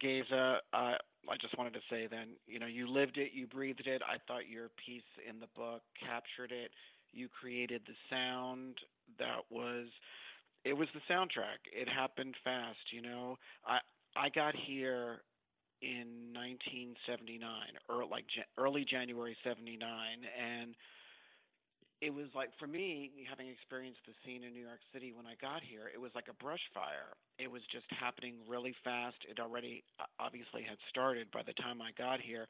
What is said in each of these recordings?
Geza, uh, I just wanted to say then, you know, you lived it, you breathed it. I thought your piece in the book captured it. You created the sound that was it was the soundtrack. It happened fast, you know. I I got here in 1979, or like early January 79 and it was like for me having experienced the scene in New York City when I got here, it was like a brush fire. It was just happening really fast. It already uh, obviously had started by the time I got here,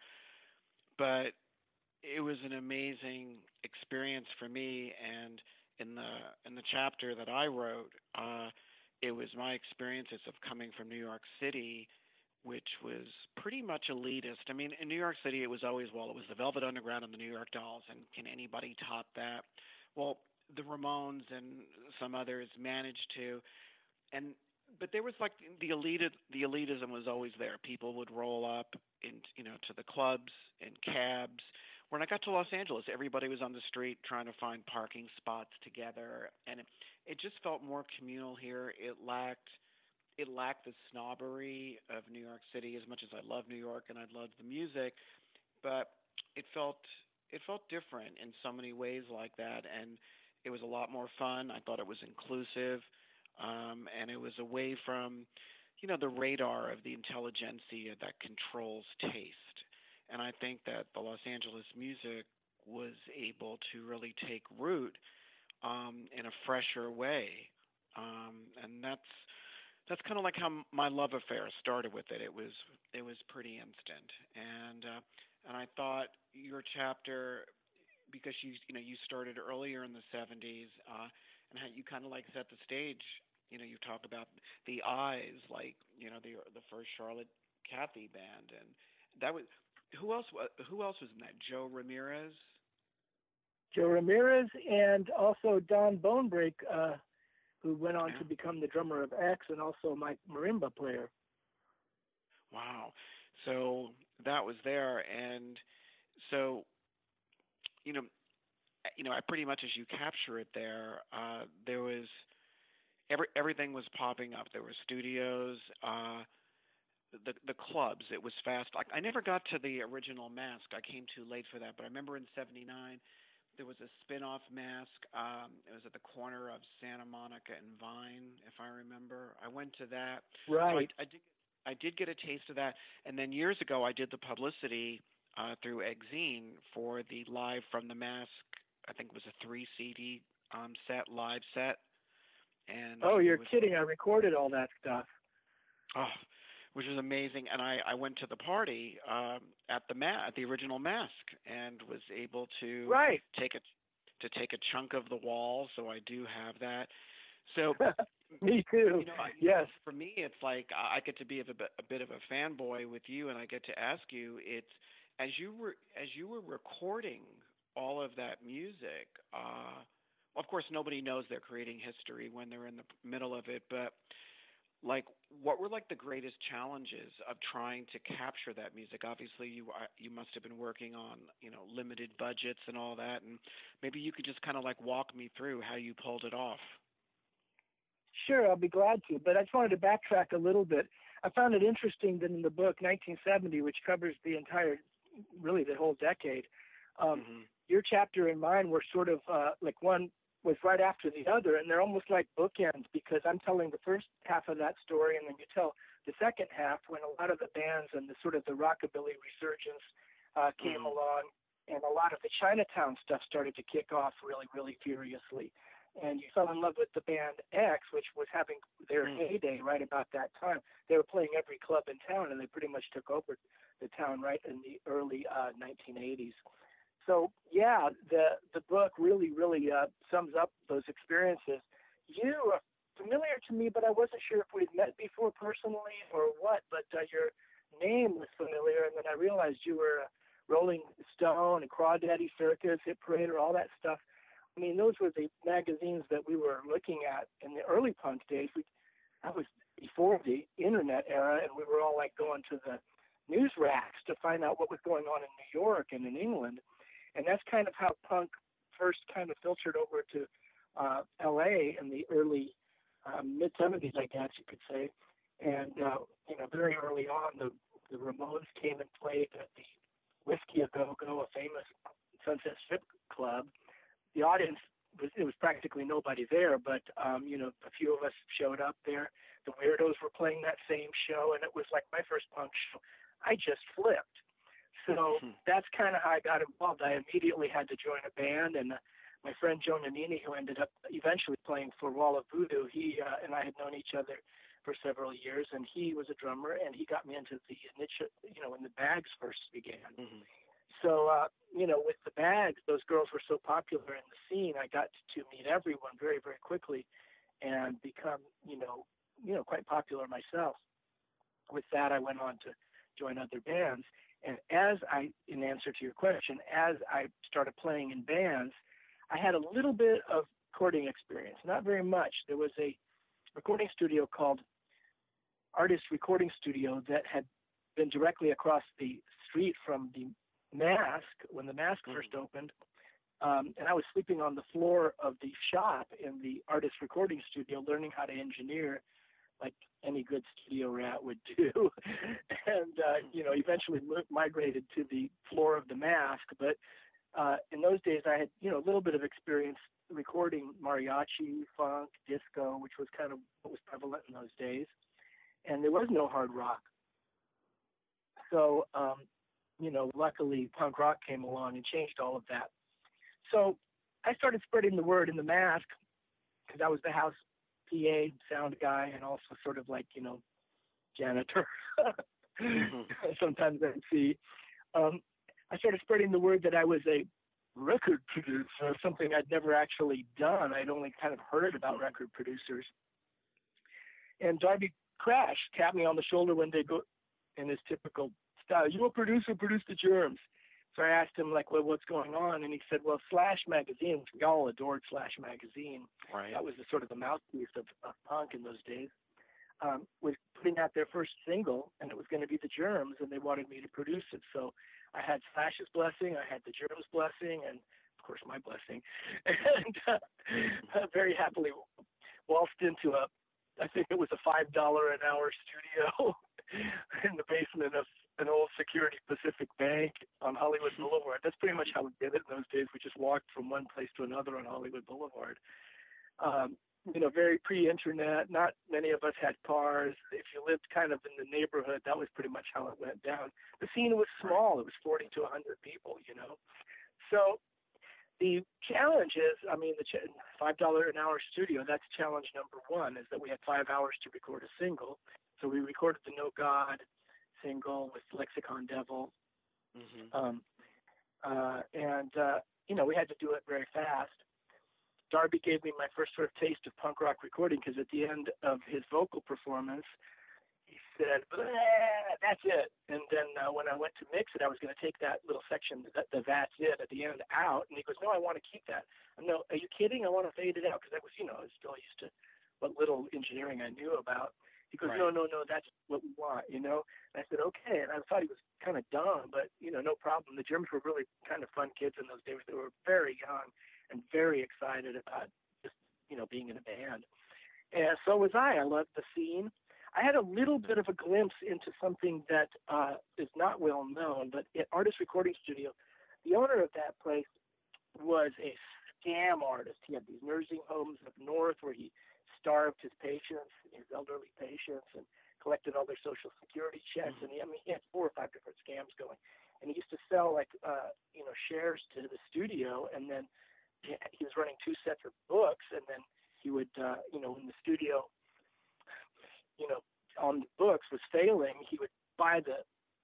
but it was an amazing experience for me. And in the in the chapter that I wrote, uh, it was my experiences of coming from New York City which was pretty much elitist. I mean, in New York City, it was always, well, it was the Velvet Underground and the New York Dolls, and can anybody top that? Well, the Ramones and some others managed to, and but there was like the elite the elitism was always there. People would roll up in you know to the clubs in cabs. When I got to Los Angeles, everybody was on the street trying to find parking spots together, and it, it just felt more communal here. It lacked it lacked the snobbery of New York City as much as I love New York and I loved the music, but it felt it felt different in so many ways like that and it was a lot more fun. I thought it was inclusive um and it was away from you know the radar of the intelligentsia that controls taste. And I think that the Los Angeles music was able to really take root um in a fresher way. Um and that's that's kind of like how my love affair started with it. It was it was pretty instant, and uh, and I thought your chapter because you you know you started earlier in the 70s uh, and how you kind of like set the stage. You know, you talk about the eyes, like you know the the first Charlotte Caffey band, and that was who else who else was in that? Joe Ramirez. Joe Ramirez and also Don Bonebrake. Uh, who went on yeah. to become the drummer of X and also my marimba player. Wow. So that was there and so you know you know, I pretty much as you capture it there, uh there was every everything was popping up. There were studios, uh the the clubs. It was fast. Like I never got to the original Masque. I came too late for that, but I remember in 79 there was a spin-off Masque. Um, it was at the corner of Santa Monica and Vine, if I remember. I went to that. Right. So I, I did. I did get a taste of that, and then years ago, I did the publicity uh, through Exene for the live from the Masque. I think it was a three CD um, set, live set. And oh, you're was, kidding! I recorded all that stuff. Oh, which was amazing. And I, I went to the party um, at the ma- at the original Masque and was able to right. take a to take a chunk of the wall. So I do have that. So me too. You know, I, yes. For me, it's like I get to be a bit, a bit of a fanboy with you, and I get to ask you. It's as you were as you were recording all of that music. uh of course, nobody knows they're creating history when they're in the middle of it, but like what were like the greatest challenges of trying to capture that music? Obviously you uh, you must have been working on you know limited budgets and all that and maybe you could just kind of like walk me through how you pulled it off. Sure i'll be glad to but i just wanted to backtrack a little bit. I found it interesting that in the book 1970 which covers the entire really the whole decade um, mm-hmm. your chapter and mine were sort of uh, like one was right after the other, and they're almost like bookends because I'm telling the first half of that story, and then you tell the second half when a lot of the bands and the sort of the rockabilly resurgence uh, came mm. along, and a lot of the Chinatown stuff started to kick off really, really furiously. And you fell in love with the band X, which was having their mm. heyday right about that time. They were playing every club in town, and they pretty much took over the town right in the early uh, 1980s so yeah, the the book really really uh, sums up those experiences. You are familiar to me, but I wasn't sure if we'd met before personally or what. But uh, your name was familiar, and then I realized you were a Rolling Stone and Crawdaddy Circus, Hit Parader, all that stuff. I mean, those were the magazines that we were looking at in the early punk days. We, that was before the internet era, and we were all like going to the news racks to find out what was going on in New York and in England and that's kind of how punk first kind of filtered over to uh, L.A. in the early um, mid '70s, I guess you could say. And uh, you know, very early on, the the Ramones came and played at the Whisky a Go Go, a famous Sunset Strip club. The audience was it was practically nobody there, but um, you know, a few of us showed up there. The Weirdos were playing that same show, and it was like my first punk show. I just flipped. So hmm. that's kind of how I got involved. I immediately had to join a band, and uh, my friend Joe Nanini, who ended up eventually playing for Wall of Voodoo, he uh, and I had known each other for several years, and he was a drummer, and he got me into the niche, you know, when the Bags first began. Mm-hmm. So, uh, you know, with the Bags, those girls were so popular in the scene. I got to meet everyone very, very quickly, and become, you know, you know, quite popular myself. With that, I went on to join other bands, and as I, in answer to your question, as I started playing in bands, I had a little bit of recording experience, not very much. There was a recording studio called Artist Recording Studio that had been directly across the street from the Masque when the Masque mm-hmm. first opened. Um, and I was sleeping on the floor of the shop in the artist recording studio, learning how to engineer like any good studio rat would do. and, uh, you know, eventually migrated to the floor of the Masque. But uh, in those days, I had, you know, a little bit of experience recording mariachi, funk, disco, which was kind of what was prevalent in those days. And there was no hard rock. So, um, you know, luckily punk rock came along and changed all of that. So I started spreading the word in the Masque because I was the house PA, sound guy, and also sort of like you know janitor. mm-hmm. Sometimes MC. Um, I started spreading the word that I was a record producer, something I'd never actually done. I'd only kind of heard about record producers. And Darby Crash tapped me on the shoulder one day, go in his typical style. You a producer? Produce the Germs. So I asked him like, well, what's going on? And he said, well, Slash magazine. We all adored Slash magazine. Right. That was the sort of the mouthpiece of, of punk in those days. Um, was putting out their first single, and it was going to be the Germs, and they wanted me to produce it. So I had Slash's blessing, I had the Germs' blessing, and of course my blessing, and uh, very happily waltzed into a, I think it was a five dollar an hour studio in the basement of an old Security Pacific Bank on Hollywood Boulevard. That's pretty much how we did it in those days. We just walked from one place to another on Hollywood Boulevard. Um, you know, very pre-internet. Not many of us had cars. If you lived kind of in the neighborhood, that was pretty much how it went down. The scene was small. It was 40 to 100 people. You know, so the challenge is, I mean, the ch- five dollar an hour studio. That's challenge number one. Is that we had five hours to record a single. So we recorded the No God single with Lexicon Devil. Mm-hmm. Um, uh, and, uh, you know, we had to do it very fast. Darby gave me my first sort of taste of punk rock recording because at the end of his vocal performance, he said, "That's it." And then uh, when I went to mix it, I was going to take that little section, that the "That's it" at the end out, and he goes, "No, I want to keep that." I'm no, are you kidding? I want to fade it out because I was, you know, I was still used to what little engineering I knew about. He goes, right. no, no, no, that's what we want, you know. And I said, okay. And I thought he was kind of dumb, but you know, no problem. The Germs were really kind of fun kids in those days. They were very young and very excited about just you know being in a band. And so was I. I loved the scene. I had a little bit of a glimpse into something that uh, is not well known, but at Artist Recording Studio, the owner of that place was a scam artist. He had these nursing homes up north where he starved his patients, his elderly patients, and collected all their social security checks. Mm-hmm. And he, I mean, he had four or five different scams going. And he used to sell like, uh, you know, shares to the studio, and then he was running two sets of books, and then he would, uh, you know, when the studio, you know, on the books was failing, he would buy the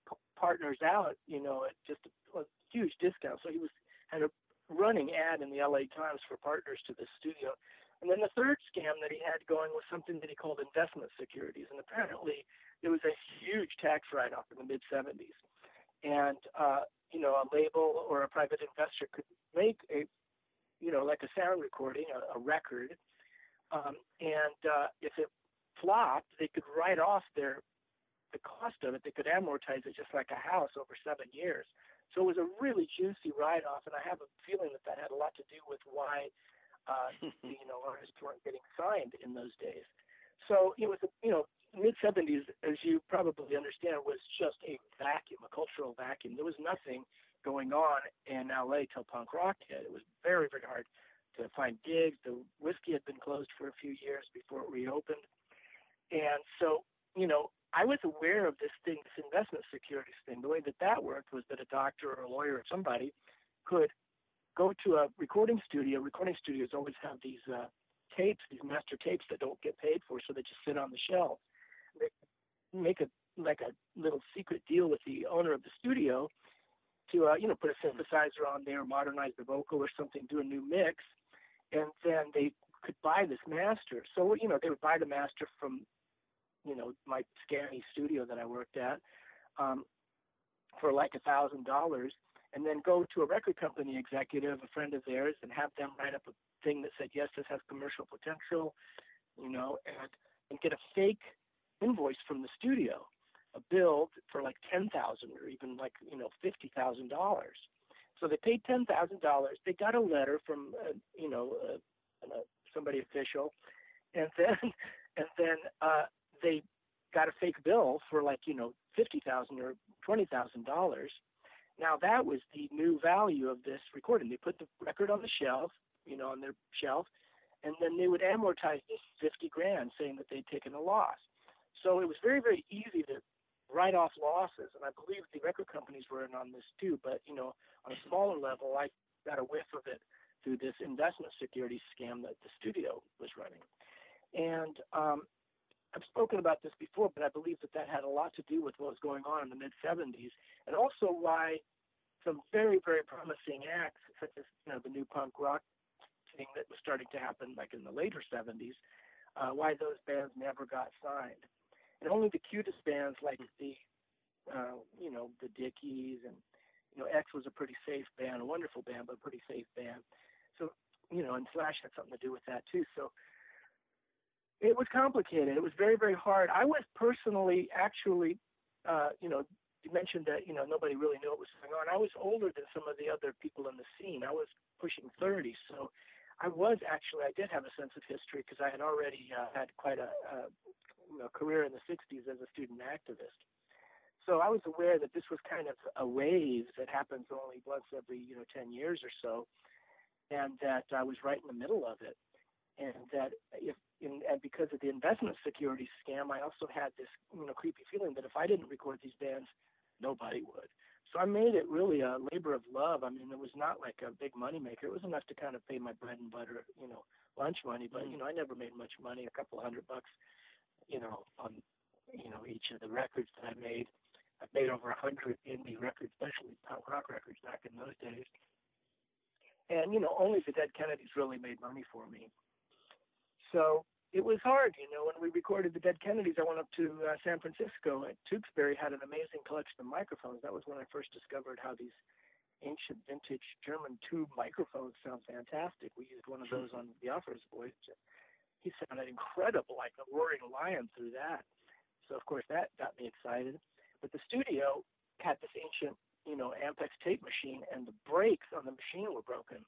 p- partners out, you know, at just a, a huge discount. So he was had a running ad in the LA Times for partners to the studio. And then the third scam that he had going was something that he called investment securities. And apparently there was a huge tax write off in the mid 70s. And, uh, you know, a label or a private investor could make a, you know, like a sound recording, a, a record. Um, and uh, if it flopped, they could write off their the cost of it. They could amortize it just like a house over seven years. So it was a really juicy write off, and I have a feeling that that had a lot to do with why uh, you know, artists weren't getting signed in those days. So it was, you know, mid 70s, as you probably understand, was just a vacuum, a cultural vacuum. There was nothing going on in LA till punk rock hit. It was very, very hard to find gigs. The whiskey had been closed for a few years before it reopened. And so, you know, I was aware of this thing, this investment securities thing. The way that that worked was that a doctor or a lawyer or somebody could go to a recording studio. Recording studios always have these uh, tapes, these master tapes that don't get paid for, so they just sit on the shelf. They make a like a little secret deal with the owner of the studio to uh, you know put a synthesizer on there, modernize the vocal or something, do a new mix, and then they could buy this master. So you know they would buy the master from you know my scanny studio that I worked at um, for like a thousand dollars, and then go to a record company executive, a friend of theirs, and have them write up a thing that said yes, this has commercial potential, you know, and and get a fake invoice from the studio, a bill for like ten thousand or even like you know fifty thousand dollars. So they paid ten thousand dollars. They got a letter from uh, you know uh, uh, somebody official, and then and then uh, they got a fake bill for like you know fifty thousand or twenty thousand dollars. Now that was the new value of this recording. They put the record on the shelf, you know, on their shelf, and then they would amortize this fifty grand, saying that they'd taken a loss. So it was very very easy to write off losses, and I believe the record companies were in on this too. But you know, on a smaller level, I got a whiff of it through this investment security scam that the studio was running. And um, I've spoken about this before, but I believe that that had a lot to do with what was going on in the mid 70s, and also why some very, very promising acts, such as you know the new punk rock thing that was starting to happen like in the later 70s, uh, why those bands never got signed, and only the cutest bands like the, uh, you know, the Dickies and you know X was a pretty safe band, a wonderful band, but a pretty safe band. So you know, and Slash had something to do with that too. So it was complicated. It was very, very hard. I was personally actually, uh, you know, you mentioned that you know nobody really knew what was going on. I was older than some of the other people in the scene. I was pushing 30, so I was actually I did have a sense of history because I had already uh, had quite a, a you know, career in the 60s as a student activist. So I was aware that this was kind of a wave that happens only once every you know 10 years or so, and that I was right in the middle of it and that if in, and because of the investment security scam, I also had this you know creepy feeling that if I didn't record these bands, nobody would. So I made it really a labor of love. I mean, it was not like a big money maker. It was enough to kind of pay my bread and butter, you know, lunch money. But you mm. know, I never made much money. A couple hundred bucks, you know, on you know each of the records that I made. I made over a hundred indie records, especially punk rock records back in those days. And you know, only the Dead Kennedys really made money for me so it was hard, you know. When we recorded the Dead Kennedys, I went up to uh, San Francisco, and Tewksbury had an amazing collection of microphones. That was when I first discovered how these ancient vintage German tube microphones sound fantastic. We used one of those on the Offers Boys. He sounded incredible, like a roaring lion through that. So of course that got me excited. But the studio had this ancient, you know, Ampex tape machine, and the brakes on the machine were broken.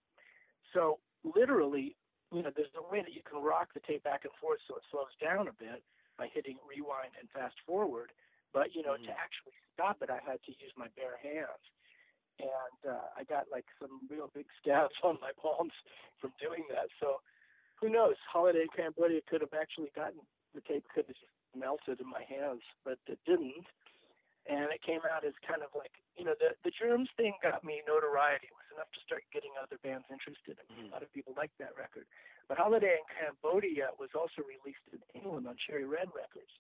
So literally you know, there's a way that you can rock the tape back and forth so it slows down a bit by hitting rewind and fast forward. But you know, mm-hmm. to actually stop it, I had to use my bare hands, and uh, I got like some real big scabs on my palms from doing that. So, who knows? Holiday in Cambodia could have actually gotten the tape could have just melted in my hands, but it didn't. And it came out as kind of like, you know, the the germs thing got me notoriety. Enough to start getting other bands interested. I mean, mm. a lot of people liked that record. But Holiday in Cambodia was also released in England on Cherry Red Records.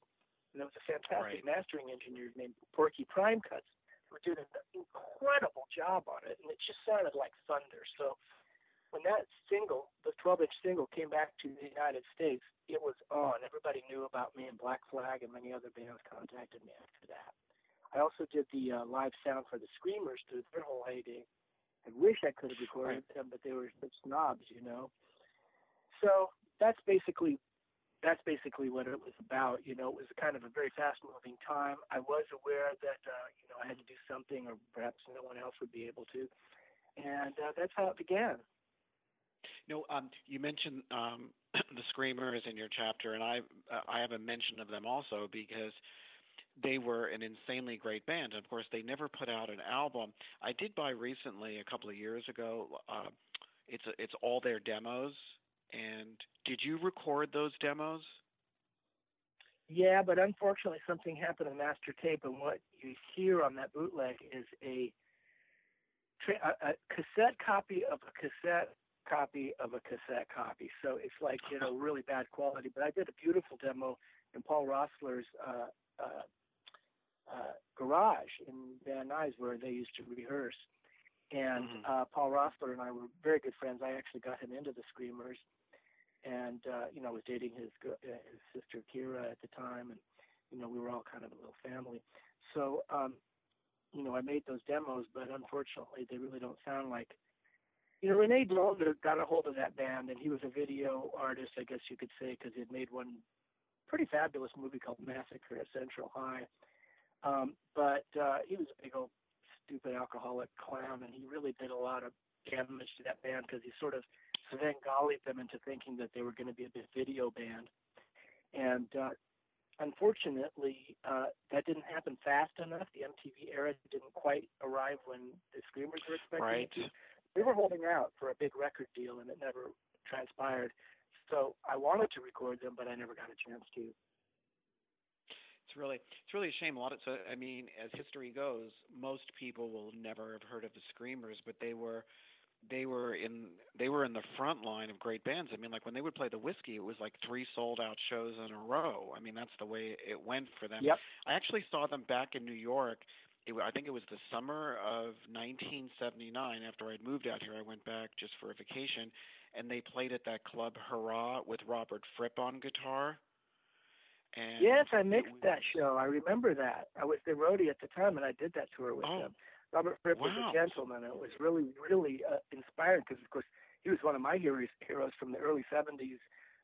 And there was a fantastic right. mastering engineer named Porky Prime Cuts who did an incredible job on it. And it just sounded like thunder. So when that single, the 12 inch single, came back to the United States, it was on. Everybody knew about me, and Black Flag and many other bands contacted me after that. I also did the uh, live sound for the Screamers through their whole heyday. I wish I could have recorded right. them, but they were such snobs, you know. So that's basically that's basically what it was about. You know, it was kind of a very fast-moving time. I was aware that uh, you know I had to do something, or perhaps no one else would be able to, and uh, that's how it began. No, um, you mentioned um, the Screamers in your chapter, and I uh, I have a mention of them also because they were an insanely great band. And of course, they never put out an album. I did buy recently, a couple of years ago. Uh, it's a, it's all their demos. And did you record those demos? Yeah, but unfortunately, something happened on master tape, and what you hear on that bootleg is a, a, a cassette copy of a cassette copy of a cassette copy. So it's like you know really bad quality. But I did a beautiful demo in Paul Roessler's uh, uh, uh, garage in Van Nuys where they used to rehearse. And mm-hmm. uh, Paul Roessler and I were very good friends. I actually got him into the Screamers, and uh, you know I was dating his uh, his sister Kira at the time, and you know we were all kind of a little family. So um, you know I made those demos, but unfortunately they really don't sound like. You know, Rene Daalder got a hold of that band, and he was a video artist, I guess you could say, because he had made one pretty fabulous movie called Massacre at Central High. Um, but uh, he was a big old stupid alcoholic clown, and he really did a lot of damage to that band because he sort of Svengalied them into thinking that they were going to be a big video band. And uh, unfortunately, uh, that didn't happen fast enough. The MTV era didn't quite arrive when the Screamers were expecting right. to. They were holding out for a big record deal, and it never transpired. So I wanted to record them, but I never got a chance to really it's really a shame. A lot of so I mean, as history goes, most people will never have heard of the Screamers, but they were they were in they were in the front line of great bands. I mean, like when they would play the whiskey, it was like three sold out shows in a row. I mean, that's the way it went for them. Yep. I actually saw them back in New York. It, I think it was the summer of 1979. After I'd moved out here, I went back just for a vacation, and they played at that club Hurrah with Robert Fripp on guitar. And yes, I mixed was, that show. I remember that. I was the roadie at the time, and I did that tour with oh, them. Robert Fripp wow. was a gentleman. It was really, really uh, inspiring because, of course, he was one of my heroes, heroes from the early '70s,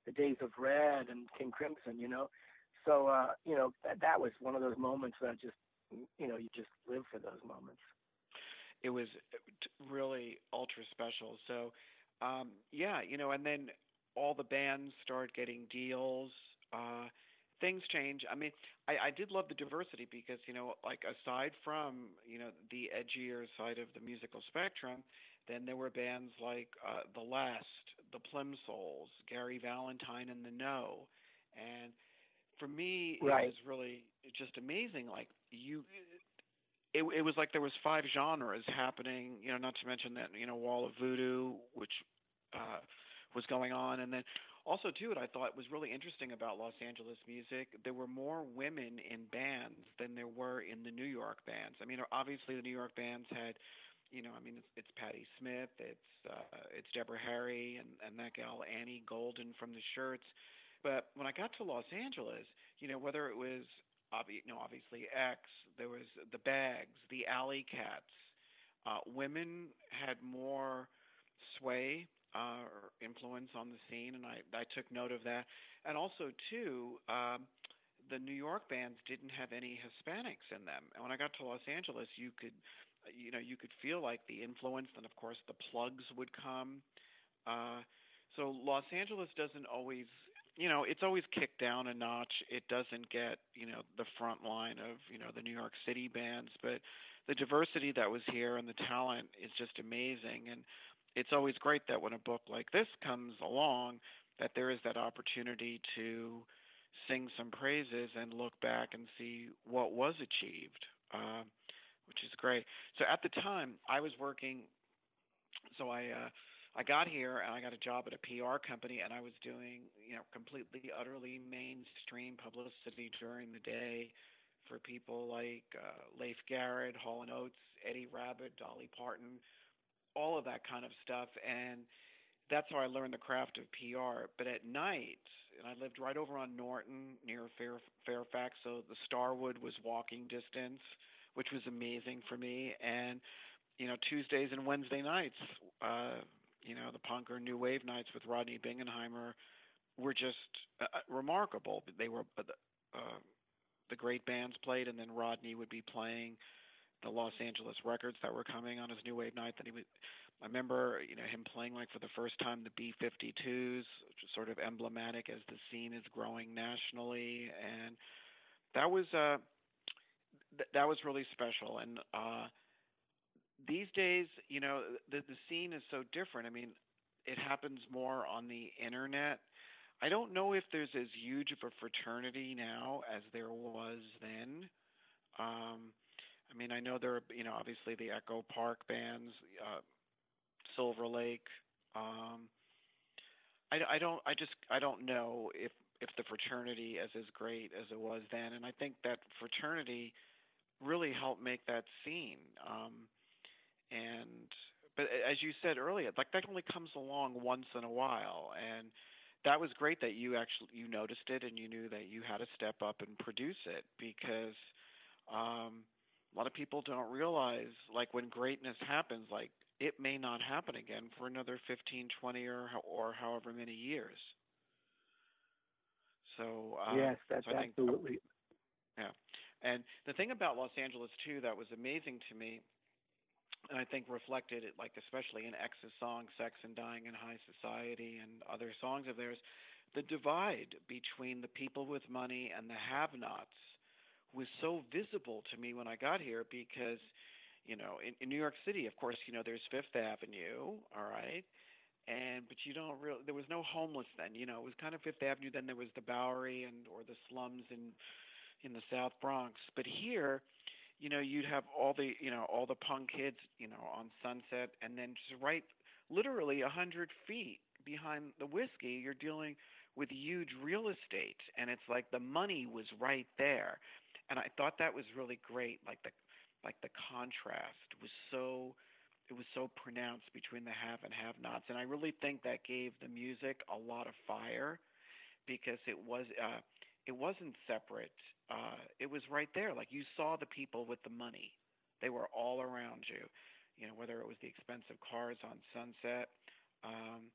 the days of Red and King Crimson. You know, so uh, you know that that was one of those moments that just, you know, you just live for those moments. It was uh, really ultra special. So, um, yeah, you know, and then all the bands start getting deals. Uh, things change. I mean, I, I did love the diversity because you know, like aside from you know the edgier side of the musical spectrum, then there were bands like uh, The Last, The Plimsouls, Gary Valentine and The Know, and for me, right. it was really just amazing. Like you, it, it was like there was five genres happening. You know, not to mention that you know Wall of Voodoo, which uh, was going on, and then also too what i thought was really interesting about los angeles music there were more women in bands than there were in the new york bands. I mean obviously the new york bands had you know i mean it's, it's patti smith it's uh it's deborah harry and and that gal annie golden from the shirts. But when i got to los angeles you know whether it was obvi- know obviously x there was the bags the alley cats uh women had more sway uh, or influence on the scene, and I, I took note of that. And also, too, um, the New York bands didn't have any Hispanics in them. And when I got to Los Angeles, you could, you know, you could feel like the influence. And of course, the Plugz would come. Uh, so Los Angeles doesn't always, you know, it's always kicked down a notch. It doesn't get, you know, the front line of, you know, the New York City bands, but the diversity that was here and the talent is just amazing. And it's always great that when a book like this comes along, that there is that opportunity to sing some praises and look back and see what was achieved, uh, which is great. So at the time, I was working. So I uh, I got here and I got a job at a PR company, and I was doing you know completely utterly mainstream publicity during the day for people like uh, Leif Garrett, Hall and Oates, Eddie Rabbitt, Dolly Parton all of that kind of stuff. And that's how I learned the craft of PR. But at night, and I lived right over on Norton near Fair, Fairfax, so the Starwood was walking distance, which was amazing for me. And you know, Tuesdays and Wednesday nights, uh, you know, the punk or new wave nights with Rodney Bingenheimer were just uh, uh remarkable. They were uh, uh, the great bands played, and then Rodney would be playing the Los Angeles records that were coming on his New Wave night that he would I remember, you know, him playing like for the first time the B52s, which is sort of emblematic as the scene is growing nationally and that was uh th- that was really special and uh these days, you know, the the scene is so different. I mean, it happens more on the internet. I don't know if there's as huge of a fraternity now as there was then. Um, I mean, I know there are, you know, obviously the Echo Park bands, uh, Silver Lake. Um, I, I don't, I just, I don't know if if the fraternity is as great as it was then, and I think that fraternity really helped make that scene. Um, and but as you said earlier, like that only comes along once in a while, and that was great that you actually you noticed it and you knew that you had to step up and produce it because um a lot of people don't realize like when greatness happens like it may not happen again for another 15 20 or or however many years. So um, yes that's so absolutely yeah. And the thing about los angeles too that was amazing to me and I think reflected it, like especially in X's song "Sex and Dying in High Society" and other songs of theirs, the divide between the people with money and the have-nots was so visible to me when I got here because, you know, in, in New York City, of course, you know, there's Fifth Avenue, all right, and but you don't really there was no homeless then, you know, it was kind of Fifth Avenue. Then there was the Bowery and or the slums in in the South Bronx, but here you know, you'd have all the, you know, all the punk kids, you know, on Sunset, and then just right, literally a hundred feet behind the whiskey, you're dealing with huge real estate, and it's like the money was right there, and I thought that was really great. Like the, like the contrast was so, it was so pronounced between the have and have-nots, and I really think that gave the music a lot of fire, because it was, uh, it wasn't separate uh, it was right there. Like you saw the people with the money. They were all around you. You know, whether it was the expensive cars on Sunset, um,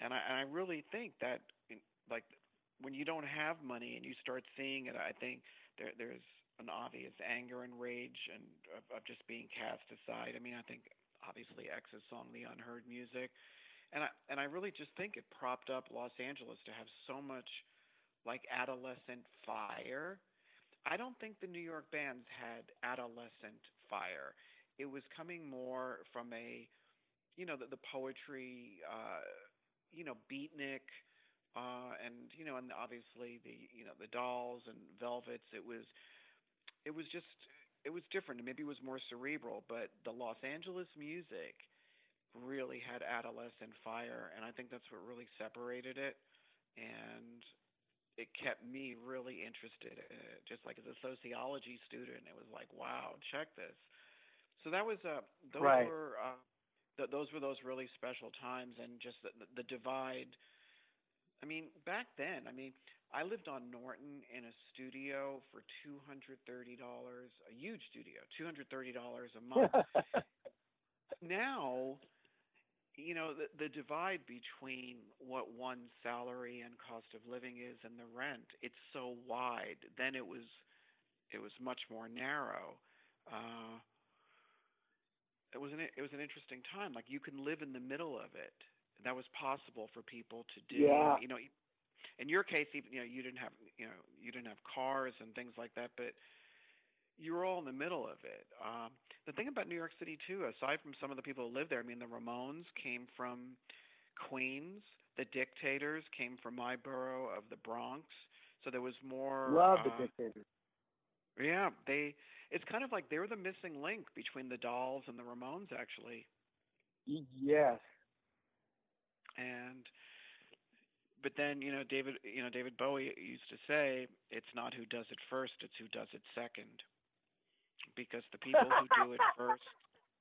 and I and I really think that like when you don't have money and you start seeing it, I think there there's an obvious anger and rage and of, of just being cast aside. I mean, I think obviously X's song "The Unheard Music," and I and I really just think it propped up Los Angeles to have so much like adolescent fire I don't think the New York bands had adolescent fire. It was coming more from a, you know, the, the poetry, uh, you know, beatnik, uh, and you know, and obviously the, you know, the dolls and velvets. It was, it was just, it was different. And Maybe it was more cerebral, but the Los Angeles music really had adolescent fire, and I think that's what really separated it. And it kept me really interested in it. Just like as a sociology student, it was like, wow, check this. So that was uh, those right. were uh, th- those were those really special times, and just the, the divide. I mean, back then, I mean, I lived on Norton in a studio for two hundred thirty dollars, a huge studio, two hundred thirty dollars a month. now you know the the divide between what one's salary and cost of living is and the rent it's so wide then it was it was much more narrow uh it was an it was an interesting time like you can live in the middle of it that was possible for people to do yeah. you know in your case even you know you didn't have you know you didn't have cars and things like that but you were all in the middle of it. Um, the thing about New York City too, aside from some of the people who live there, I mean, the Ramones came from Queens. The Dictators came from my borough of the Bronx. So there was more. Love uh, the Dictators. Yeah, they. It's kind of like they're the missing link between the Dolls and the Ramones, actually. Yes. And but then you know David you know David Bowie used to say it's not who does it first it's who does it second because the people who do it first,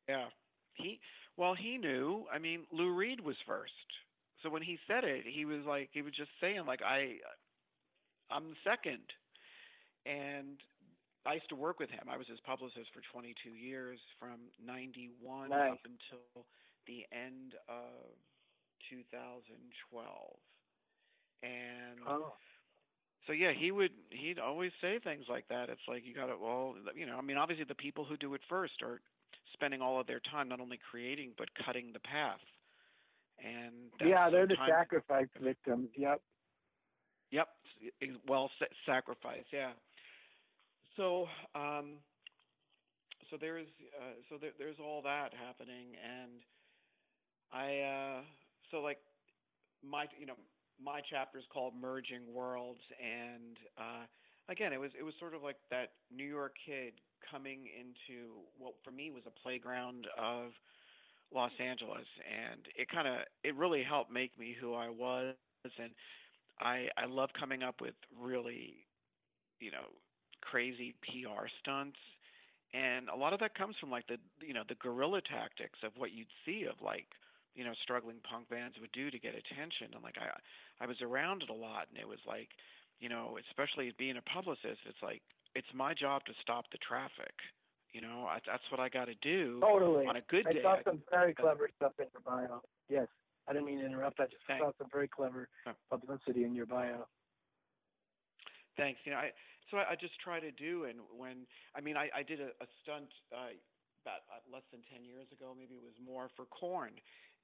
yeah, he well he knew. I mean, Lou Reed was first, so when he said it, he was like he was just saying like I, I'm second, and I used to work with him. I was his publicist for 22 years, from '91 nice. up until the end of 2012, and. Oh so yeah, he would he'd always say things like that. It's like you got to well, you know, I mean, obviously the people who do it first are spending all of their time not only creating but cutting the path. And yeah, they're the sacrifice victims. Yep. Yep. Well, sacrifice. Yeah. So, um, so there's uh, so there, there's all that happening, and I uh, so like my you know my chapter is called Merging Worlds, and uh, again, it was it was sort of like that New York kid coming into what for me was a playground of Los Angeles, and it kind of it really helped make me who I was, and I I love coming up with really, you know, crazy PR stunts, and a lot of that comes from like the you know the guerrilla tactics of what you'd see of like you know struggling punk bands would do to get attention. And like i i was around it a lot and it was like you know especially being a publicist it's like it's my job to stop the traffic. You know I, that's what i got to do totally. on a good I day. saw some very clever stuff in your bio. Yes i didn't mean to interrupt i just Thanks. saw some very clever oh. publicity in your bio. Thanks. You know i so I, I just try to do and when i mean i i did a, a stunt uh about uh, less than 10 years ago maybe it was more for Korn,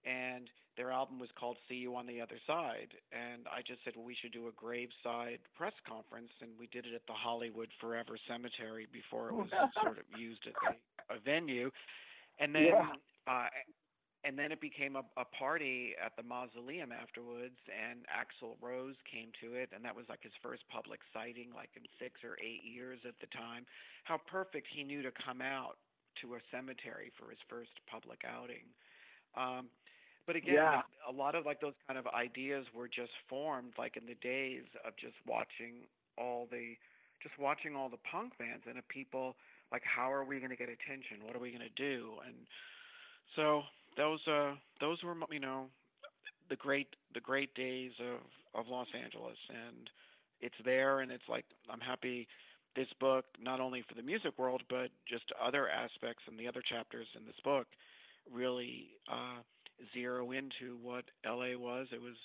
and their album was called See You on the Other Side. And I just said, well, we should do a graveside press conference, and we did it at the Hollywood Forever Cemetery before it was sort of used as a, a venue. And then, yeah. uh, and then it became a, a party at the mausoleum afterwards, and Axl Rose came to it, and that was like his first public sighting, like in six or eight years at the time. How perfect he knew to come out to a cemetery for his first public outing. Um, but again, yeah. a lot of like those kind of ideas were just formed like in the days of just watching all the just watching all the punk bands and of people like how are we going to get attention? What are we going to do? And so those uh those were you know the great the great days of of Los Angeles and it's there and it's like I'm happy this book not only for the music world but just other aspects and the other chapters in this book really uh zero into what LA was. It was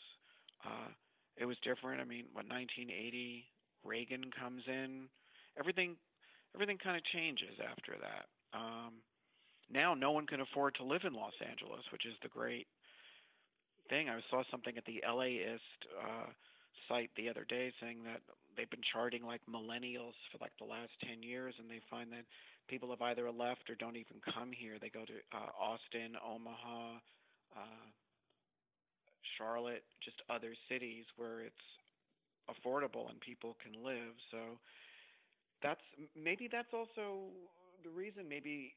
uh, it was different. I mean, what 1980 Reagan comes in, everything everything kind of changes after that. Um, now no one can afford to live in Los Angeles, which is the great thing. I saw something at the LAist uh, site the other day saying that they've been charting like millennials for like the last 10 years, and they find that people have either left or don't even come here. They go to uh, Austin, Omaha, uh, Charlotte, just other cities where it's affordable and people can live. So that's maybe that's also the reason. Maybe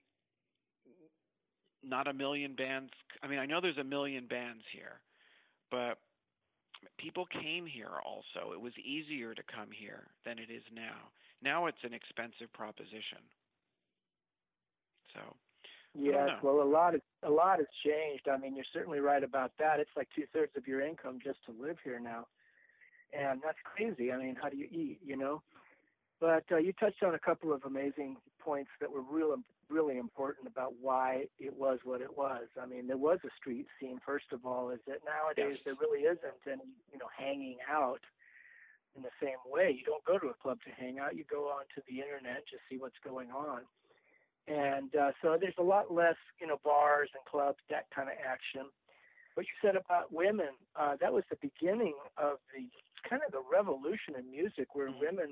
not a million bands. I mean, I know there's a million bands here, but people came here also. It was easier to come here than it is now. Now it's an expensive proposition. So Yes, well, a lot of a lot has changed. I mean, you're certainly right about that. It's like two thirds of your income just to live here now, and that's crazy. I mean, how do you eat? You know. But uh, you touched on a couple of amazing points that were real, really important about why it was what it was. I mean, there was a street scene. First of all, is that nowadays yes. there really isn't any, you know, hanging out in the same way. You don't go to a club to hang out. You go onto the internet to see what's going on and uh, so there's a lot less, you know, bars and clubs, that kind of action. What you said about women, uh, that was the beginning of the kind of the revolution in music, where mm-hmm. women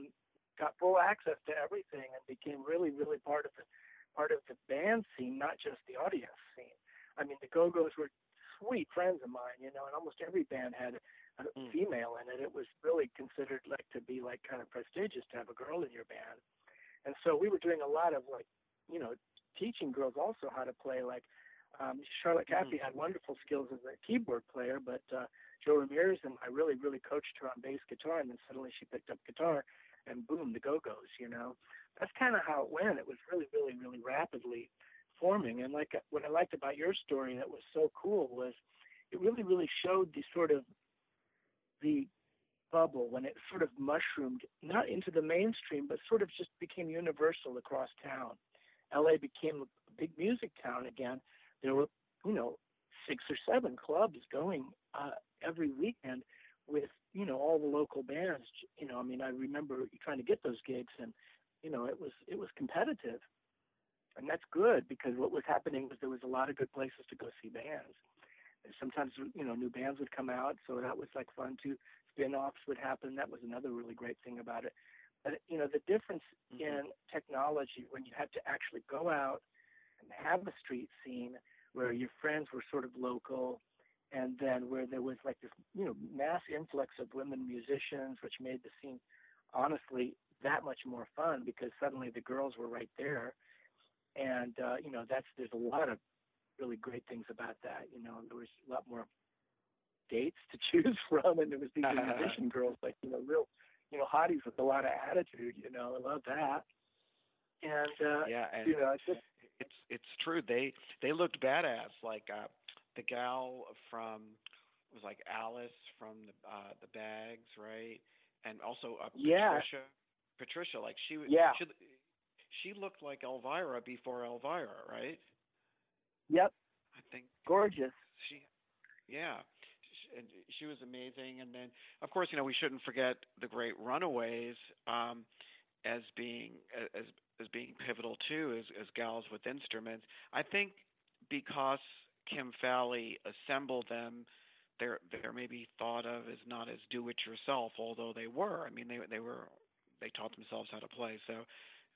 got full access to everything and became really, really part of the part of the band scene, not just the audience scene. I mean, the Go Go's were sweet friends of mine, you know, and almost every band had a mm. female in it. It was really considered like to be like kind of prestigious to have a girl in your band. And so we were doing a lot of like you know, teaching girls also how to play. Like um, Charlotte Caffey mm-hmm. had wonderful skills as a keyboard player, but uh, Joe Ramirez and I really, really coached her on bass guitar, and then suddenly she picked up guitar, and boom, the Go Go's. You know, that's kind of how it went. It was really, really, really rapidly forming. And like what I liked about your story that was so cool was it really, really showed the sort of the bubble when it sort of mushroomed not into the mainstream but sort of just became universal across town LA became a big music town again. There were, you know, six or seven clubs going uh, every weekend with you know all the local bands. You know, I mean, I remember trying to get those gigs, and you know, it was it was competitive, and that's good because what was happening was there was a lot of good places to go see bands. And sometimes you know new bands would come out, so that was like fun too. Spin-offs would happen. That was another really great thing about it. But you know, the difference mm-hmm. in technology when you had to actually go out and have a street scene where your friends were sort of local and then where there was like this you know mass influx of women musicians which made the scene honestly that much more fun because suddenly the girls were right there. And uh you know that's there's a lot of really great things about that you know there was a lot more dates to choose from and there was these musician girls like you know real you know hotties with a lot of attitude you know i love that. And uh yeah and you know it's just it's it's true. They they looked badass like uh the gal from was like Alice from the uh the Bags, right? And also uh, yeah. Patricia. Patricia, like she was yeah. she she looked like Elvira before Elvira, right? Yep. I think gorgeous. She yeah. She, and she was amazing and then of course, you know, we shouldn't forget the great Runaways um as being as as being pivotal too as as gals with instruments. I think because Kim Fowley assembled them, they're they're maybe thought of as not as do it yourself, although they were. I mean, they they were they taught themselves how to play. So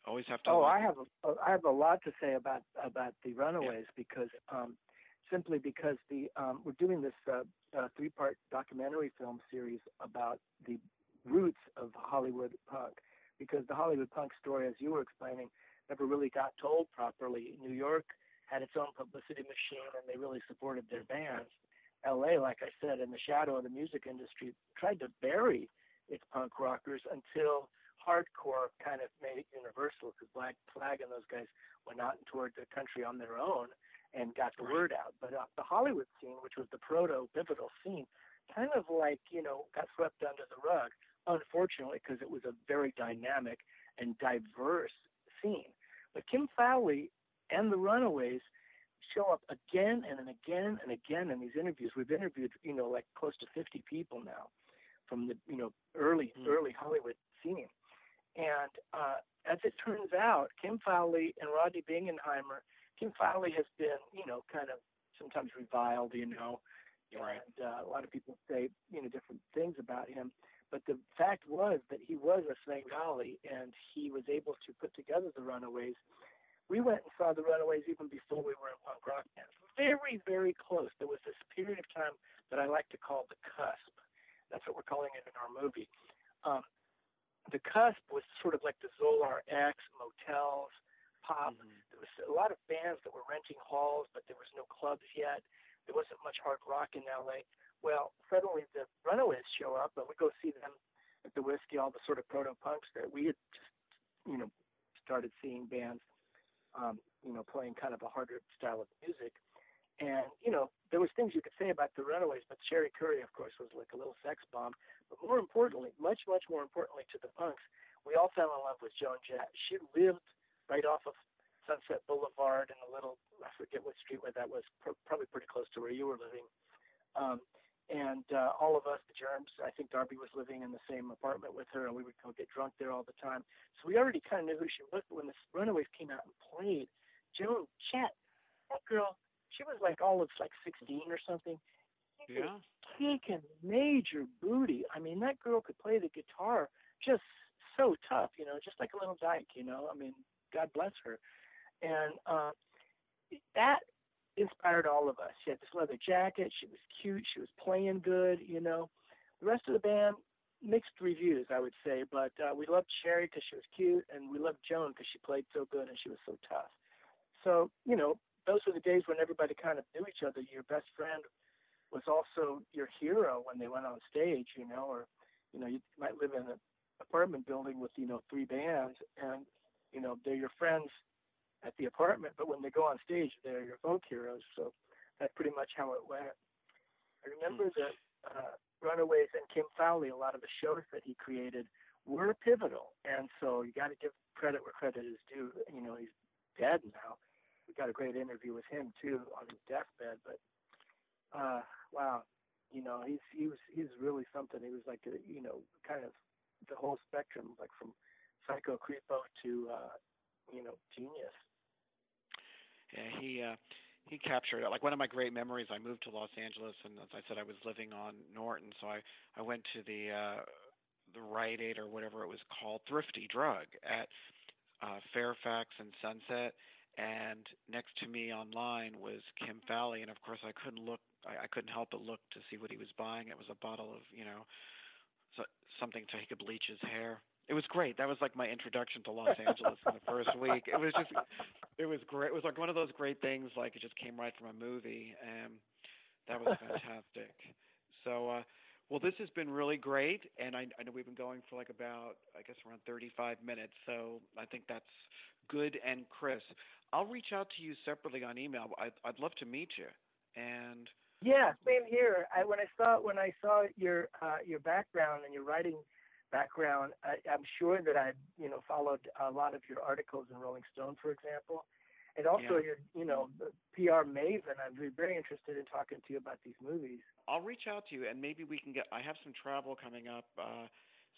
always have to. Oh, I have a, I have a lot to say about about the Runaways yeah. because um, simply because the um, we're doing this uh, uh, three part documentary film series about the roots of Hollywood punk because the Hollywood punk story, as you were explaining, never really got told properly. New York had its own publicity machine and they really supported their bands. LA, like I said, in the shadow of the music industry, tried to bury its punk rockers until hardcore kind of made it universal because Black Flag and those guys went out and toured the country on their own and got the word out. But uh, the Hollywood scene, which was the proto pivotal scene, kind of like, you know, got swept under the rug, unfortunately, because it was a very dynamic and diverse scene. But Kim Fowley and the Runaways show up again and again and again in these interviews. We've interviewed, you know, like close to 50 people now from the, you know, early mm. early Hollywood scene. And uh, as it turns out, Kim Fowley and Rodney Bingenheimer, Kim Fowley has been, you know, kind of sometimes reviled, you know, right. and uh, a lot of people say, you know, different things about him. But the fact was that he was a Svengali, and he was able to put together the Runaways we went and saw the Runaways even before we were in punk rock bands. Very, very close. There was this period of time that I like to call the cusp. That's what we're calling it in our movie. Um, the cusp was sort of like the Zolar X, motels, pop. Mm-hmm. There was a lot of bands that were renting halls, but there was no clubs yet. There wasn't much hard rock in LA. Well, suddenly the Runaways show up, and we go see them at the Whisky, all the sort of proto punks that we had just, you know, started seeing bands um, you know, playing kind of a harder style of music. And, you know, there was things you could say about the Runaways, but Cherie Currie, of course, was like a little sex bomb. But more importantly, much, much more importantly to the punks, we all fell in love with Joan Jett. She lived right off of Sunset Boulevard in a little, I forget what street where that was, pr- probably pretty close to where you were living. Um, and uh, all of us, the germs, I think Darby was living in the same apartment with her, and we would go get drunk there all the time. So we already kind of knew who she was. But when the Runaways came out and played, Joan Jett, that girl, she was like all of like 16 or something. She Yeah. Kicking major booty. I mean, that girl could play the guitar just so tough, you know, just like a little dyke, you know. I mean, God bless her. And uh, that inspired all of us. She had this leather jacket. She was cute. She was playing good. You know, the rest of the band mixed reviews, I would say. But uh, we loved Cherie because she was cute, and we loved Joan because she played so good and she was so tough. So you know, those were the days when everybody kind of knew each other. Your best friend was also your hero when they went on stage. You know, or you know, you might live in an apartment building with you know three bands, and you know they're your friends at the apartment, but when they go on stage, they're your folk heroes. So that's pretty much how it went. I remember mm. that uh, Runaways and Kim Fowley, a lot of the shows that he created were pivotal, and so you got to give credit where credit is due. You know, he's dead now. We got a great interview with him too on his deathbed, but uh, wow, you know, he's he was he's really something. He was like a you know kind of the whole spectrum, like from psycho creepo to uh, you know genius. Yeah, he uh, he captured it. Like one of my great memories. I moved to Los Angeles, and as I said, I was living on Norton, so I I went to the uh, the Rite Aid or whatever it was called, Thrifty Drug at uh, Fairfax and Sunset. And next to me online was Kim Fowley, and of course I couldn't look. I, I couldn't help but look to see what he was buying. It was a bottle of you know so, something so he could bleach his hair. It was great. That was like my introduction to Los Angeles in the first week. It was just, it was great. It was like one of those great things, like it just came right from a movie, and that was fantastic. So, uh, well, this has been really great, and I, I know we've been going for like about, I guess, around 35 minutes. So I think that's good and Chris, I'll reach out to you separately on email. I'd, I'd love to meet you, and yeah, same here. I, when I saw when I saw your uh, your background and your writing background, I, I'm sure that I you know followed a lot of your articles in Rolling Stone, for example, and also yeah. your you know PR maven. I'd be very interested in talking to you about these movies. I'll reach out to you, and maybe we can get. I have some travel coming up. Uh,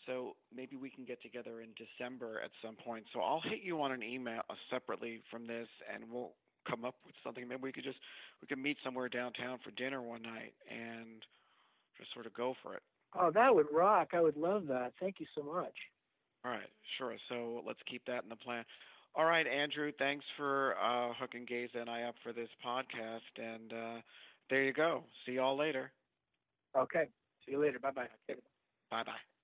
so maybe we can get together in December at some point. So I'll hit you on an email uh, separately from this, and we'll come up with something. Maybe we could just we could meet somewhere downtown for dinner one night and just sort of go for it. Oh, that would rock! I would love that. Thank you so much. All right, sure. So let's keep that in the plan. All right, Andrew. Thanks for uh, hooking Gaze and I up for this podcast, and uh, there you go. See y'all later. Okay. See you later. Bye bye. Bye bye.